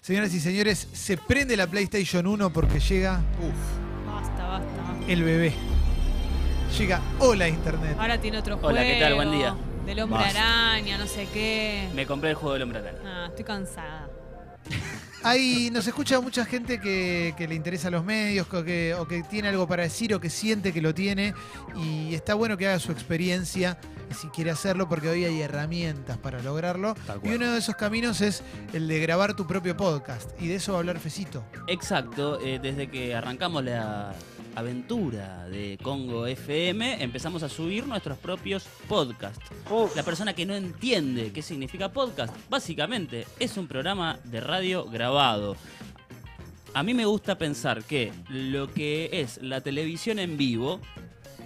Señoras y señores, se prende la PlayStation 1 porque llega Basta, basta, basta. el bebé. Llega Hola Internet. Ahora tiene otro juego. Hola, ¿qué tal? Buen día. Del hombre Basta. araña, no sé qué. Me compré el juego del hombre araña. Ah, estoy cansada. Ahí nos escucha mucha gente que, que le interesa los medios o que, o que tiene algo para decir o que siente que lo tiene y está bueno que haga su experiencia si quiere hacerlo porque hoy hay herramientas para lograrlo y uno de esos caminos es el de grabar tu propio podcast y de eso va a hablar Fecito. Exacto, eh, desde que arrancamos la aventura de Congo FM, empezamos a subir nuestros propios podcasts. La persona que no entiende qué significa podcast, básicamente es un programa de radio grabado. A mí me gusta pensar que lo que es la televisión en vivo,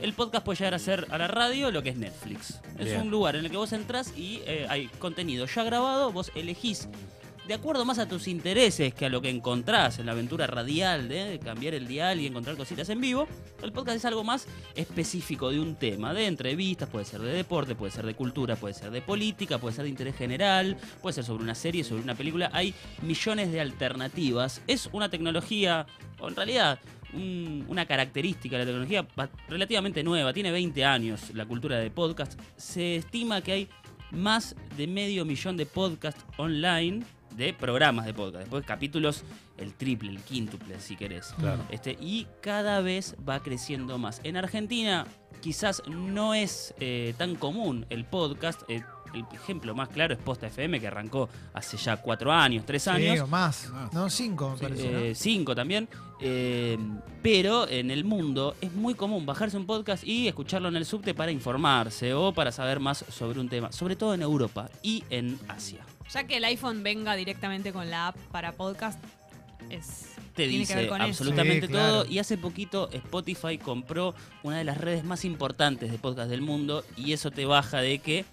el podcast puede llegar a ser a la radio lo que es Netflix. Es Bien. un lugar en el que vos entrás y eh, hay contenido ya grabado, vos elegís de acuerdo más a tus intereses que a lo que encontrás en la aventura radial de cambiar el dial y encontrar cositas en vivo, el podcast es algo más específico de un tema, de entrevistas, puede ser de deporte, puede ser de cultura, puede ser de política, puede ser de interés general, puede ser sobre una serie, sobre una película, hay millones de alternativas. Es una tecnología, o en realidad un- una característica de la tecnología relativamente nueva, tiene 20 años la cultura de podcast, se estima que hay más de medio millón de podcasts online de programas de podcast. Después capítulos, el triple, el quíntuple, si querés. Claro. Este, y cada vez va creciendo más. En Argentina quizás no es eh, tan común el podcast. eh, el ejemplo más claro es Posta FM, que arrancó hace ya cuatro años, tres años. Sí, o más, no cinco me parece. ¿no? Eh, cinco también. Eh, pero en el mundo es muy común bajarse un podcast y escucharlo en el subte para informarse o para saber más sobre un tema, sobre todo en Europa y en Asia. Ya que el iPhone venga directamente con la app para podcast, es. Te tiene dice absolutamente Sí, claro. todo. Y hace poquito Spotify compró una de las redes más importantes de podcast del mundo y eso te baja de que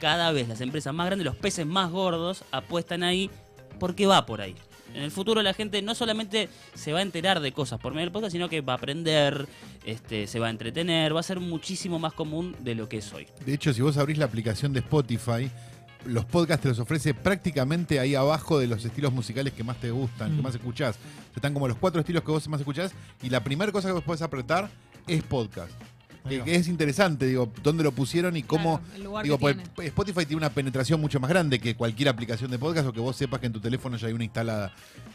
cada vez las empresas más grandes, los peces más gordos, apuestan ahí porque va por ahí. En el futuro la gente no solamente se va a enterar de cosas por medio del podcast, sino que va a aprender, este, se va a entretener, va a ser muchísimo más común de lo que es hoy. De hecho, si vos abrís la aplicación de Spotify, los podcasts te los ofrece prácticamente ahí abajo de los estilos musicales que más te gustan, que Mm. más escuchás. Están como los cuatro estilos que vos más escuchás y la primera cosa que vos podés apretar es podcast. Que, es interesante, digo, dónde lo pusieron y cómo... Claro, el lugar Digo, que tiene. Spotify tiene una penetración mucho más grande que cualquier aplicación de podcast o que vos sepas que en tu teléfono ya hay una instalada.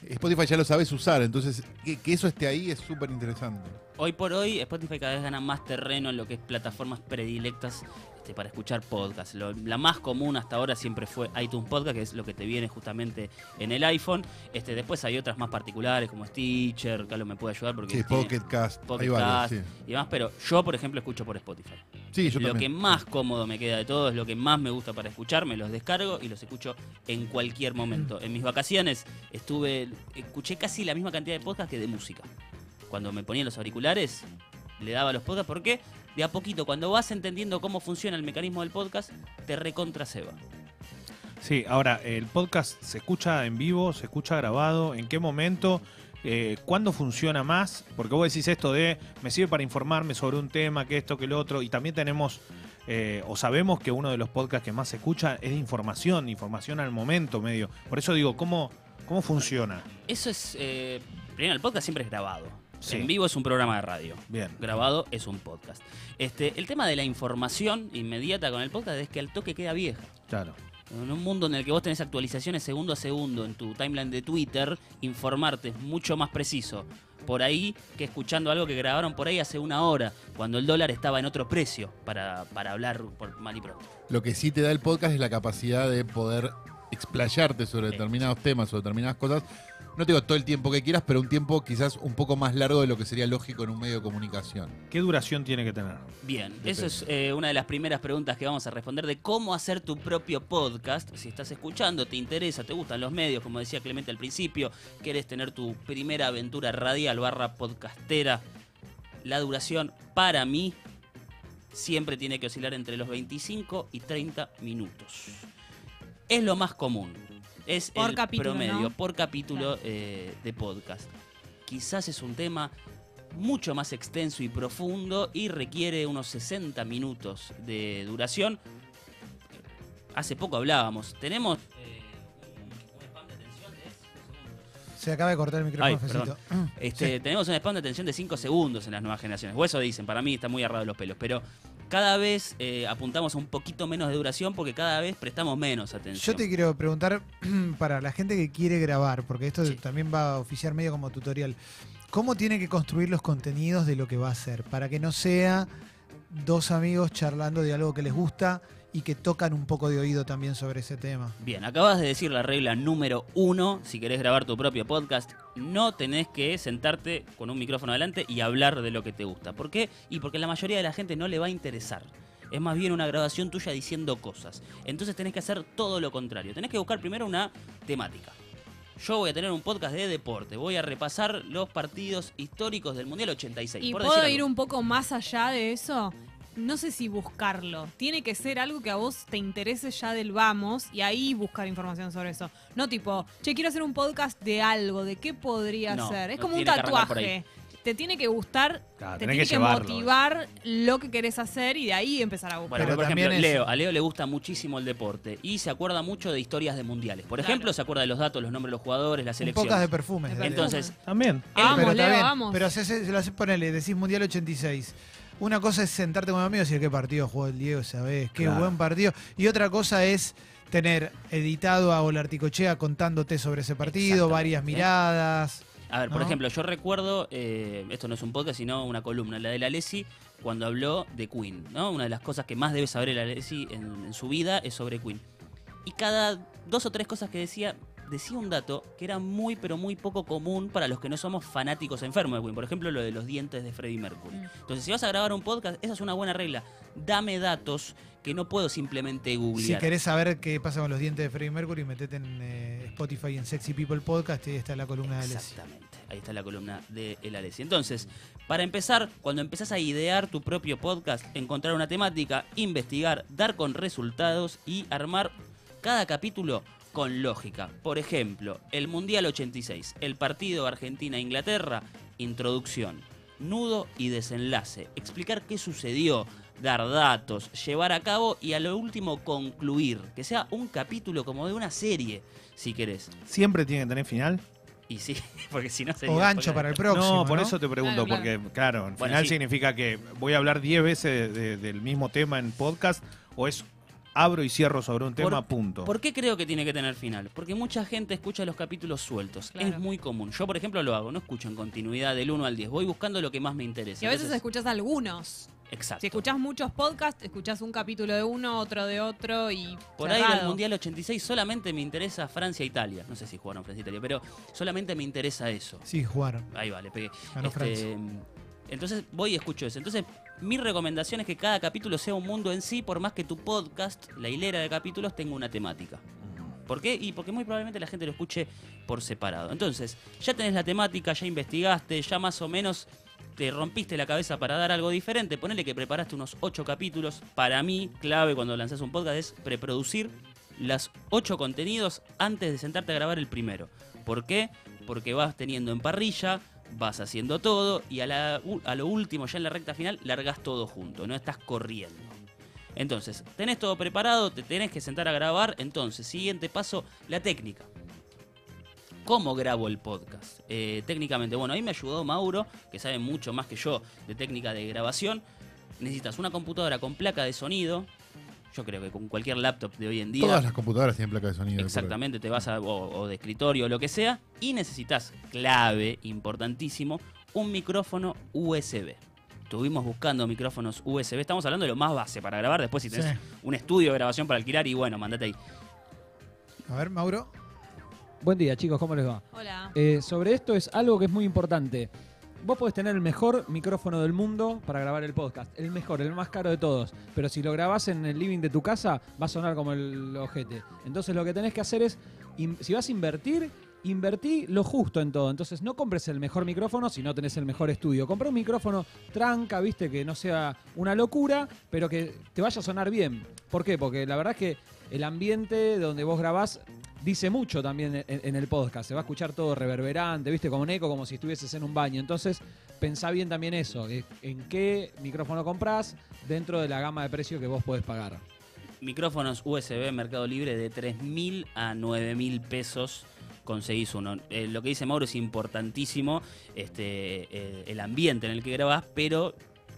Spotify ya lo sabes usar, entonces que, que eso esté ahí es súper interesante. Hoy por hoy Spotify cada vez gana más terreno en lo que es plataformas predilectas este, para escuchar podcasts. Lo- la más común hasta ahora siempre fue iTunes Podcast, que es lo que te viene justamente en el iPhone. Este, después hay otras más particulares como Stitcher, Carlos me puede ayudar porque Sí, Pocket Cast, Pocket sí. y demás, pero yo por ejemplo escucho por Spotify. Sí, yo lo también. que más cómodo me queda de todo es lo que más me gusta para escuchar, me los descargo y los escucho en cualquier momento. En mis vacaciones estuve, escuché casi la misma cantidad de podcasts que de música. Cuando me ponía los auriculares, le daba los podcasts porque de a poquito, cuando vas entendiendo cómo funciona el mecanismo del podcast, te recontra se va. Sí, ahora, el podcast se escucha en vivo, se escucha grabado, ¿en qué momento? Eh, ¿Cuándo funciona más? Porque vos decís esto de, me sirve para informarme sobre un tema, que esto, que lo otro, y también tenemos, eh, o sabemos que uno de los podcasts que más se escucha es de información, información al momento medio. Por eso digo, ¿cómo, cómo funciona? Eso es, eh, primero, el podcast siempre es grabado. Sí. En vivo es un programa de radio. Bien. grabado es un podcast. Este, el tema de la información inmediata con el podcast es que al toque queda vieja. Claro. En un mundo en el que vos tenés actualizaciones segundo a segundo en tu timeline de Twitter, informarte es mucho más preciso por ahí que escuchando algo que grabaron por ahí hace una hora, cuando el dólar estaba en otro precio, para, para hablar por mal y pronto. Lo que sí te da el podcast es la capacidad de poder explayarte sobre determinados temas, sobre determinadas cosas. No te digo todo el tiempo que quieras, pero un tiempo quizás un poco más largo de lo que sería lógico en un medio de comunicación. ¿Qué duración tiene que tener? Bien, eso es eh, una de las primeras preguntas que vamos a responder de cómo hacer tu propio podcast. Si estás escuchando, te interesa, te gustan los medios, como decía Clemente al principio, quieres tener tu primera aventura radial barra podcastera, la duración para mí siempre tiene que oscilar entre los 25 y 30 minutos. Es lo más común. Es Por el capítulo, promedio ¿no? por capítulo eh, de podcast. Quizás es un tema mucho más extenso y profundo y requiere unos 60 minutos de duración. Hace poco hablábamos, tenemos eh, un, un spam de atención de Se acaba de cortar el micrófono, Ay. Este, Tenemos un spam de atención de 5 segundos en las nuevas generaciones. O eso dicen, para mí está muy agarrado de los pelos. Pero cada vez eh, apuntamos a un poquito menos de duración porque cada vez prestamos menos atención. Yo te quiero preguntar para la gente que quiere grabar, porque esto Sí. también va a oficiar medio como tutorial. ¿Cómo tiene que construir los contenidos de lo que va a hacer? Para que no sea dos amigos charlando de algo que les gusta y que tocan un poco de oído también sobre ese tema. Bien, acabas de decir la regla número uno. Si querés grabar tu propio podcast, no tenés que sentarte con un micrófono adelante y hablar de lo que te gusta. ¿Por qué? Y porque la mayoría de la gente no le va a interesar. Es más bien una grabación tuya diciendo cosas. Entonces tenés que hacer todo lo contrario. Tenés que buscar primero una temática. Yo voy a tener un podcast de deporte. Voy a repasar los partidos históricos del Mundial 86. ¿Y por puedo decir ir algo. un poco más allá de eso? No sé si buscarlo. Tiene que ser algo que a vos te interese ya del vamos y ahí buscar información sobre eso. No tipo, che, quiero hacer un podcast de algo, ¿de qué podría No, ser? Es no como un tatuaje. Te tiene que gustar, Claro, te tiene que motivar lo que querés hacer y de ahí empezar a buscar. Bueno, Pero por ejemplo, es- Leo, a Leo le gusta muchísimo el deporte y se acuerda mucho de historias de mundiales. Por Claro. ejemplo, se acuerda de los datos, los nombres de los jugadores, las selecciones. podcast de perfumes. De. Entonces, También. Vamos, Leo, vamos. Pero se, se, se lo hace ponele, decís Mundial 86. Una cosa es sentarte con un amigo y decir qué partido jugó el Diego, ¿sabés? Qué Claro. buen partido. Y otra cosa es tener editado a Olarticochea contándote sobre ese partido, varias miradas. A ver, por ejemplo, yo recuerdo, eh, esto no es un podcast, sino una columna, la de la Alessi, cuando habló de Queen, ¿no? Una de las cosas que más debe saber el Alessi en, en su vida es sobre Queen. Y cada dos o tres cosas que decía, decía un dato que era muy, pero muy poco común para los que no somos fanáticos enfermos de Queen. Por ejemplo, lo de los dientes de Freddie Mercury. Mm. Entonces, si vas a grabar un podcast, esa es una buena regla. Dame datos que no puedo simplemente Si googlear. querés saber qué pasa con los dientes de Freddie Mercury, metete en eh, Spotify en Sexy People Podcast y ahí está la columna de Alessi. Exactamente. Ahí está la columna de El Alessi. Entonces, para empezar, cuando empezás a idear tu propio podcast, encontrar una temática, investigar, dar con resultados y armar cada capítulo con lógica. Por ejemplo, el Mundial 86, el partido Argentina-Inglaterra, introducción, nudo y desenlace, explicar qué sucedió, dar datos, llevar a cabo y a lo último concluir, que sea un capítulo como de una serie, si querés. Siempre tiene que tener final. Y sí, porque si no sería... O gancho para el próximo. no, por ¿no? eso te pregunto, Claro, porque claro, al Bueno, final sí. significa que voy a hablar 10 veces de- del mismo tema en podcast o es abro y cierro sobre un Por- tema, punto. ¿Por qué creo que tiene que tener final? Porque mucha gente escucha los capítulos sueltos. Claro. Es muy común. Yo, por ejemplo, lo hago. No escucho en continuidad del 1 al 10. Voy buscando lo que más me interesa. Y a veces Entonces, escuchás algunos. Exacto. Si escuchás muchos podcasts, escuchás un capítulo de uno, otro de otro y. Por ahí del cerrado. Mundial 86 solamente me interesa Francia-Italia. No sé si jugaron Francia-Italia, pero solamente me interesa eso. Sí, jugaron. Ahí vale, pegué. Ganó Este, Francia. Entonces voy y escucho eso. Entonces, mi recomendación es que cada capítulo sea un mundo en sí, por más que tu podcast, la hilera de capítulos, tenga una temática. ¿Por qué? Y porque muy probablemente la gente lo escuche por separado. Entonces, ya tenés la temática, ya investigaste, ya más o menos te rompiste la cabeza para dar algo diferente. Ponele que preparaste unos ocho capítulos. Para mí, clave cuando lanzás un podcast es preproducir las ocho contenidos antes de sentarte a grabar el primero. ¿Por qué? Porque vas teniendo en parrilla, vas haciendo todo y a, lo último, ya en la recta final, largas todo junto, no estás corriendo. Entonces, tenés todo preparado, te tenés que sentar a grabar. Entonces, siguiente paso, la técnica. ¿Cómo grabo el podcast? Eh, técnicamente, bueno, ahí me ayudó Mauro, que sabe mucho más que yo de técnica de grabación. Necesitas una computadora con placa de sonido. Yo creo que con cualquier laptop de hoy en día. Todas las computadoras tienen placa de sonido. Exactamente, te vas a, o, o de escritorio o lo que sea, y necesitas, clave, importantísimo, un micrófono USB. Estuvimos buscando micrófonos USB, estamos hablando de lo más base para grabar, después si tenés Sí. un estudio de grabación para alquilar y bueno, mandate ahí. A ver, Mauro. Buen día, chicos, ¿cómo les va? Hola. Eh, sobre esto es algo que es muy importante. Vos podés tener el mejor micrófono del mundo para grabar el podcast. El mejor, el más caro de todos. Pero si lo grabás en el living de tu casa, va a sonar como el ojete. Entonces lo que tenés que hacer es, si vas a invertir, invertí lo justo en todo. Entonces no compres el mejor micrófono si no tenés el mejor estudio. Comprá un micrófono tranca, viste, que no sea una locura, pero que te vaya a sonar bien. ¿Por qué? Porque la verdad es que el ambiente donde vos grabás dice mucho también en, el podcast. Se va a escuchar todo reverberante, viste, como un eco, como si estuvieses en un baño. Entonces, pensá bien también eso, en qué micrófono comprás dentro de la gama de precio que vos podés pagar. Micrófonos USB Mercado Libre de 3.000 a 9.000 pesos. conseguís uno. Eh, lo que dice Mauro es importantísimo, este, eh, el ambiente en el que grabás, pero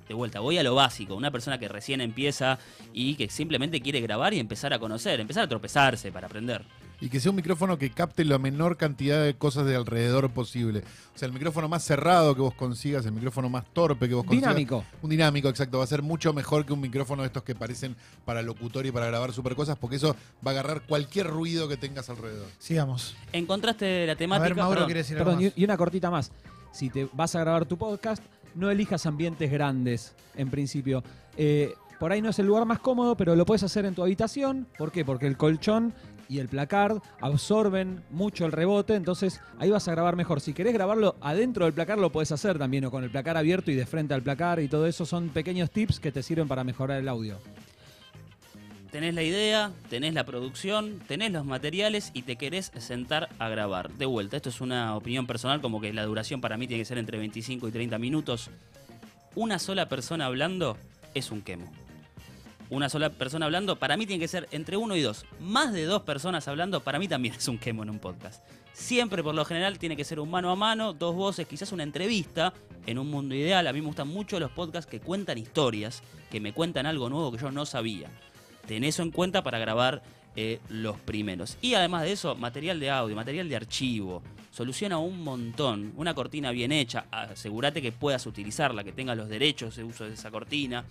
de vuelta, voy a lo básico. Una persona que recién empieza y que simplemente quiere grabar y empezar a conocer, empezar a tropezarse para aprender. Y que sea un micrófono que capte la menor cantidad de cosas de alrededor posible. O sea, el micrófono más cerrado que vos consigas, el micrófono más torpe que vos consigas. Dinámico. Un dinámico, exacto. Va a ser mucho mejor que un micrófono de estos que parecen para locutor y para grabar super cosas, porque eso va a agarrar cualquier ruido que tengas alrededor. Sigamos. Encontraste la A temática. ver, Mauro perdón. decir algo Perdón, más. y una cortita más. Si te vas a grabar tu podcast, no elijas ambientes grandes, en principio. Eh, por ahí no es el lugar más cómodo, pero lo puedes hacer en tu habitación. ¿Por qué? Porque el colchón y el placard absorben mucho el rebote, entonces ahí vas a grabar mejor. Si querés grabarlo adentro del placar, lo puedes hacer también, o con el placar abierto y de frente al placar y todo eso son pequeños tips que te sirven para mejorar el audio. Tenés la idea, tenés la producción, tenés los materiales y te querés sentar a grabar. De vuelta, esto es una opinión personal, como que la duración para mí tiene que ser entre 25 y 30 minutos. Una sola persona hablando es un quemo. Una sola persona hablando, para mí tiene que ser entre uno y dos. Más de dos personas hablando, para mí también es un quemo en un podcast. Siempre, por lo general, tiene que ser un mano a mano, dos voces, quizás una entrevista. En un mundo ideal, a mí me gustan mucho los podcasts que cuentan historias, que me cuentan algo nuevo que yo no sabía. Ten eso en cuenta para grabar eh, los primeros. Y además de eso, material de audio, material de archivo. Soluciona un montón. Una cortina bien hecha. Asegúrate que puedas utilizarla, que tengas los derechos de uso de esa cortina.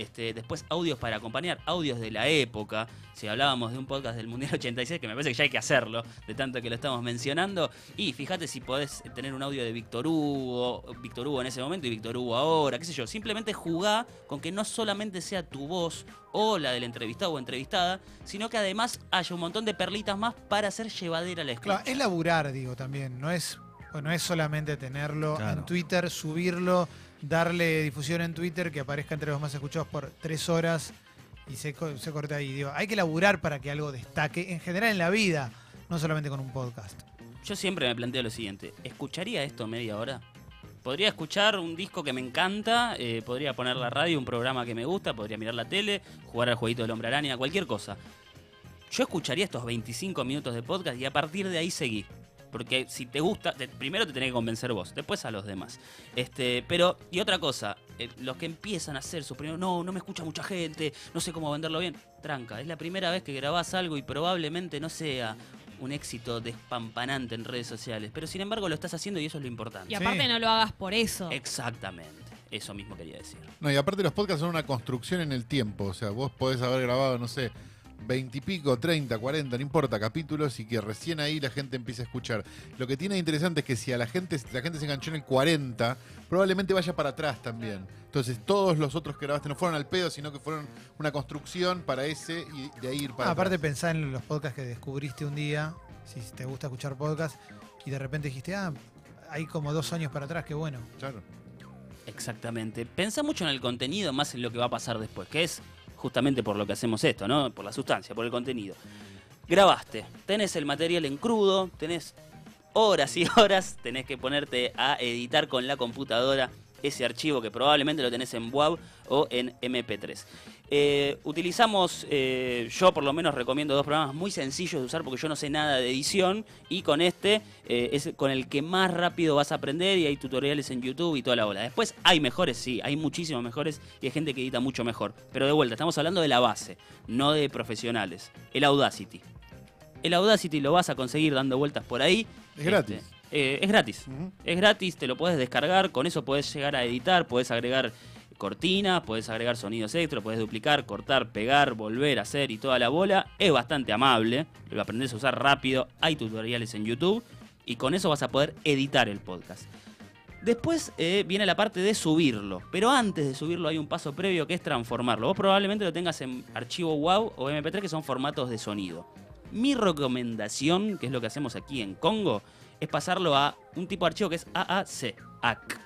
Este, después audios para acompañar, audios de la época. Si hablábamos de un podcast del Mundial 86, que me parece que ya hay que hacerlo, de tanto que lo estamos mencionando. Y fíjate si podés tener un audio de Víctor Hugo, Víctor Hugo en ese momento y Víctor Hugo ahora, qué sé yo. Simplemente jugá con que no solamente sea tu voz o la del entrevistado o entrevistada, sino que además haya un montón de perlitas más para hacer llevadera la escucha. Claro, es laburar, digo, también. No es, no es solamente tenerlo Claro. en Twitter, subirlo, darle difusión en Twitter, que aparezca entre los más escuchados por tres horas y se, se corta ahí. Digo, hay que laburar para que algo destaque, en general en la vida, no solamente con un podcast. Yo siempre me planteo lo siguiente, ¿escucharía esto media hora? Podría escuchar un disco que me encanta, eh, podría poner la radio, un programa que me gusta, podría mirar la tele, jugar al jueguito del hombre araña, cualquier cosa. Yo escucharía estos 25 minutos de podcast y a partir de ahí seguí. Porque si te gusta, te- primero te tenés que convencer vos, después a los demás. Este, pero, y otra cosa, eh, los que empiezan a hacer sus primeros, no, no me escucha mucha gente, no sé cómo venderlo bien. Tranca, es la primera vez que grabás algo y probablemente no sea un éxito despampanante en redes sociales. Pero sin embargo lo estás haciendo y eso es lo importante. Y aparte Sí. no lo hagas por eso. Exactamente. Eso mismo quería decir. No, y aparte los podcasts son una construcción en el tiempo. O sea, vos podés haber grabado, no sé, 20 y pico, 30, 40, no importa, capítulos y que recién ahí la gente empiece a escuchar. Lo que tiene de interesante es que si a la gente, si la gente se enganchó en el 40, probablemente vaya para atrás también. Entonces todos los otros que grabaste no fueron al pedo, sino que fueron una construcción para ese y de ahí ir para Ah, aparte atrás. pensá en los podcasts que descubriste un día, si te gusta escuchar podcasts, y de repente dijiste, ah, hay como dos años para atrás, qué bueno. Claro. Exactamente. Pensá mucho en el contenido más en lo que va a pasar después, que es justamente por lo que hacemos esto, ¿no? Por la sustancia, por el contenido. Grabaste, tenés el material en crudo, tenés horas y horas, tenés que ponerte a editar con la computadora ese archivo que probablemente lo tenés en WAV o en MP3. Eh, utilizamos, eh, yo por lo menos recomiendo dos programas muy sencillos de usar porque yo no sé nada de edición y con este eh, es con el que más rápido vas a aprender y hay tutoriales en YouTube y toda la bola. Después hay mejores, sí, hay muchísimos mejores y hay gente que edita mucho mejor. Pero de vuelta, estamos hablando de la base, no de profesionales. El Audacity. El Audacity lo vas a conseguir dando vueltas por ahí. Es gratis. Este, es gratis. Es gratis, te lo puedes descargar, con eso puedes llegar a editar, puedes agregar cortinas, puedes agregar sonidos extra, puedes duplicar, cortar, pegar, volver a hacer y toda la bola. Es bastante amable, lo aprendes a usar rápido, hay tutoriales en YouTube y con eso vas a poder editar el podcast. Después eh, viene la parte de subirlo, pero antes de subirlo hay un paso previo que es transformarlo. Vos probablemente lo tengas en archivo WAV o MP3 que son formatos de sonido. Mi recomendación, que es lo que hacemos aquí en Congo, es pasarlo a un tipo de archivo que es AAC, AC,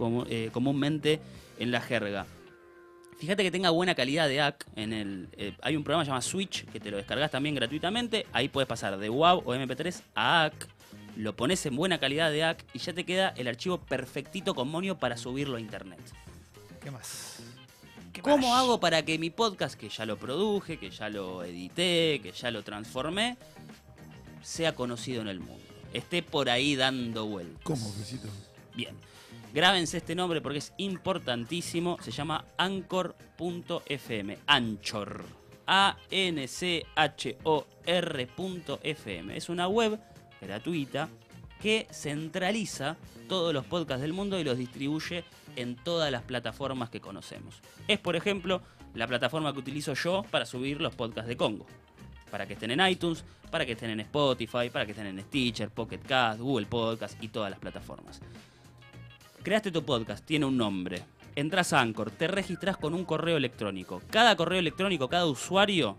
como- eh, comúnmente en la jerga. Fíjate que tenga buena calidad de AC. En el, eh, hay un programa llamado Switch que te lo descargas también gratuitamente. Ahí puedes pasar de WAV o MP3 a AC. Lo pones en buena calidad de AC y ya te queda el archivo perfectito con monio para subirlo a internet. ¿Qué más? ¿Qué ¿Cómo más? hago para que mi podcast, que ya lo produje, que ya lo edité, que ya lo transformé, sea conocido en el mundo? esté por ahí dando vueltas. ¿Cómo, Fecito? Bien. Grábense este nombre porque es importantísimo. Se llama Anchor.fm. Anchor. A-N-C-H-O-R.fm. Es una web gratuita que centraliza todos los podcasts del mundo y los distribuye en todas las plataformas que conocemos. Es, por ejemplo, la plataforma que utilizo yo para subir los podcasts de Congo. Para que estén en iTunes, para que estén en Spotify, para que estén en Stitcher, Pocket Cast, Google Podcast y todas las plataformas. Creaste tu podcast, tiene un nombre. Entras a Anchor, te registras con un correo electrónico. Cada correo electrónico, cada usuario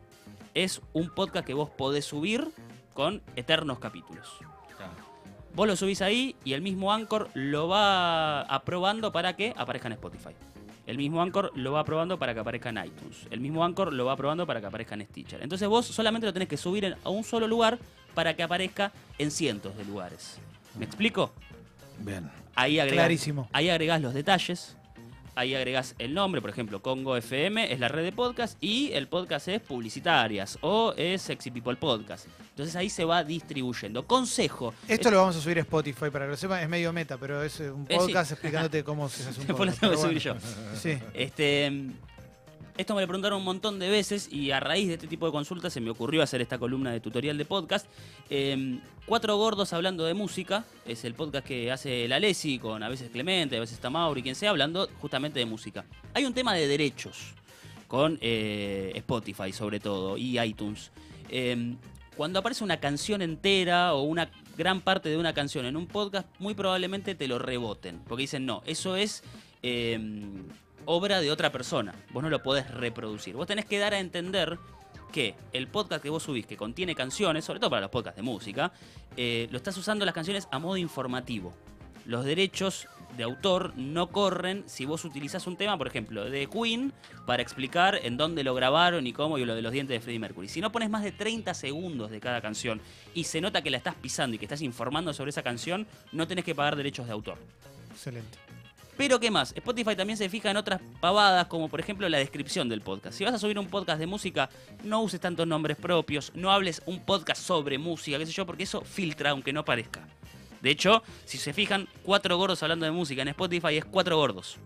es un podcast que vos podés subir con eternos capítulos. Vos lo subís ahí y el mismo Anchor lo va aprobando para que aparezca en Spotify. El mismo Anchor lo va aprobando para que aparezca en iTunes. El mismo Anchor lo va aprobando para que aparezca en Stitcher. Entonces vos solamente lo tenés que subir en- a un solo lugar para que aparezca en cientos de lugares. ¿Me explico? Bien. Ahí agregás, Clarísimo. ahí agregás los detalles. Ahí agregás el nombre, por ejemplo, Congo FM es la red de podcast y el podcast es Publicitarias o es Sexy People Podcast. Entonces ahí se va distribuyendo. Consejo. Esto lo vamos a subir a Spotify para que lo sepan. Es medio meta, pero es eh, un Eh, sí. podcast explicándote cómo se hace un lo podcast. tengo que pero subir yo. Sí. Este, esto me lo preguntaron un montón de veces y a raíz de este tipo de consultas se me ocurrió hacer esta columna de tutorial de podcast. Eh, Cuatro gordos hablando de música es el podcast que hace la Lesi con a veces Clemente, a veces está Mauri, quien sea, hablando justamente de música. Hay un tema de derechos con eh, Spotify sobre todo y iTunes. Eh, cuando aparece una canción entera o una gran parte de una canción en un podcast, muy probablemente te lo reboten. Porque dicen, no, eso es eh, obra de otra persona. Vos no lo podés reproducir. Vos tenés que dar a entender que el podcast que vos subís, que contiene canciones, sobre todo para los podcasts de música, eh, lo estás usando las canciones a modo informativo. Los derechos de autor no corren si vos utilizás un tema, por ejemplo, de Queen, para explicar en dónde lo grabaron y cómo y lo de los dientes de Freddie Mercury. Si no pones más de 30 segundos de cada canción y se nota que la estás pisando y que estás informando sobre esa canción, no tenés que pagar derechos de autor. Excelente. Pero ¿qué más? Spotify también se fija en otras pavadas, como por ejemplo la descripción del podcast. Si vas a subir un podcast de música, no uses tantos nombres propios, no hables un podcast sobre música, qué sé yo, porque eso filtra aunque no parezca. De hecho, si se fijan, cuatro gordos hablando de música en Spotify es cuatro gordos.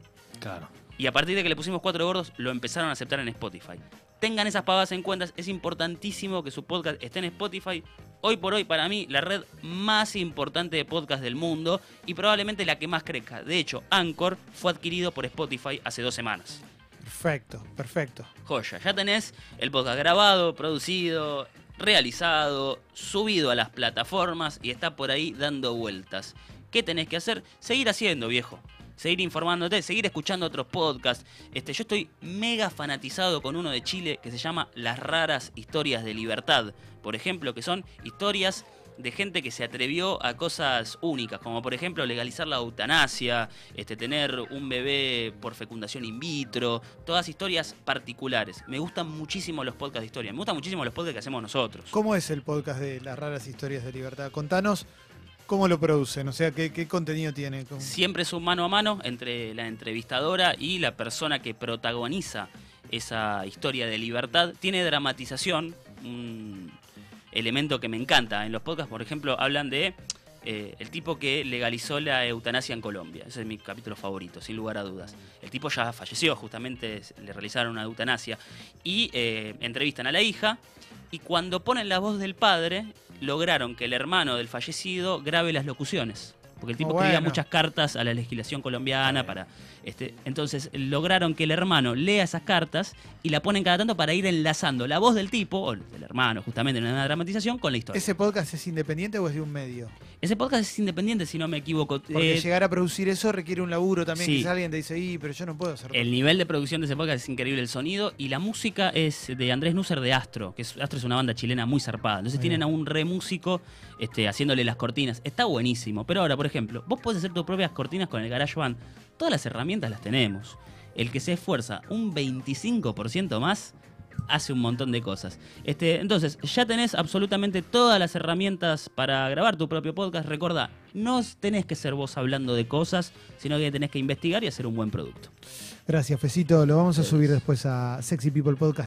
Claro. Y a partir de que le pusimos cuatro gordos, lo empezaron a aceptar en Spotify. Tengan esas pavadas en cuenta, es importantísimo que su podcast esté en Spotify. Hoy por hoy, para mí, la red más importante de podcast del mundo y probablemente la que más crezca. De hecho, Anchor fue adquirido por Spotify hace dos semanas. Perfecto, perfecto. Joya, ya tenés el podcast grabado, producido, realizado, subido a las plataformas y está por ahí dando vueltas. ¿Qué tenés que hacer? Seguir haciendo, viejo. Seguir informándote, seguir escuchando otros podcasts. Este, yo estoy mega fanatizado con uno de Chile que se llama Las raras historias de libertad. Por ejemplo, que son historias de gente que se atrevió a cosas únicas, como por ejemplo legalizar la eutanasia, este, tener un bebé por fecundación in vitro, todas historias particulares. Me gustan muchísimo los podcasts de historia, me gustan muchísimo los podcasts que hacemos nosotros. ¿Cómo es el podcast de las raras historias de libertad? Contanos cómo lo producen, o sea, qué, contenido tiene. ¿Cómo- Siempre es un mano a mano entre la entrevistadora y la persona que protagoniza esa historia de libertad. Tiene dramatización, un elemento que me encanta. En los podcasts, por ejemplo, hablan de eh, el tipo que legalizó la eutanasia en Colombia. Ese es mi capítulo favorito, sin lugar a dudas. El tipo ya falleció, justamente le realizaron una eutanasia. Y eh, entrevistan a la hija y cuando ponen la voz del padre, lograron que el hermano del fallecido grabe las locuciones. Porque el tipo Oh, escribía bueno. muchas cartas a la legislación colombiana para. Este, entonces lograron que el hermano lea esas cartas y la ponen cada tanto para ir enlazando la voz del tipo, o del hermano, justamente en una dramatización, con la historia. ¿Ese podcast es independiente o es de un medio? Ese podcast es independiente, si no me equivoco. Porque Eh, llegar a producir eso requiere un laburo también. sí. Quizás alguien te dice, y, pero yo no puedo hacerlo. El nivel de producción de ese podcast es increíble, el sonido y la música es de Andrés Nusser de Astro, que es, Astro es una banda chilena muy zarpada. Entonces tienen a un re músico este, haciéndole las cortinas. Está buenísimo. Pero ahora, por ejemplo, vos podés hacer tus propias cortinas con el GarageBand. Todas las herramientas las tenemos. El que se esfuerza un 25% más hace un montón de cosas. Este, entonces, ya tenés absolutamente todas las herramientas para grabar tu propio podcast. Recuerda, no tenés que ser vos hablando de cosas, sino que tenés que investigar y hacer un buen producto. Gracias, Fecito. Lo vamos a subir después a Sexy People Podcast.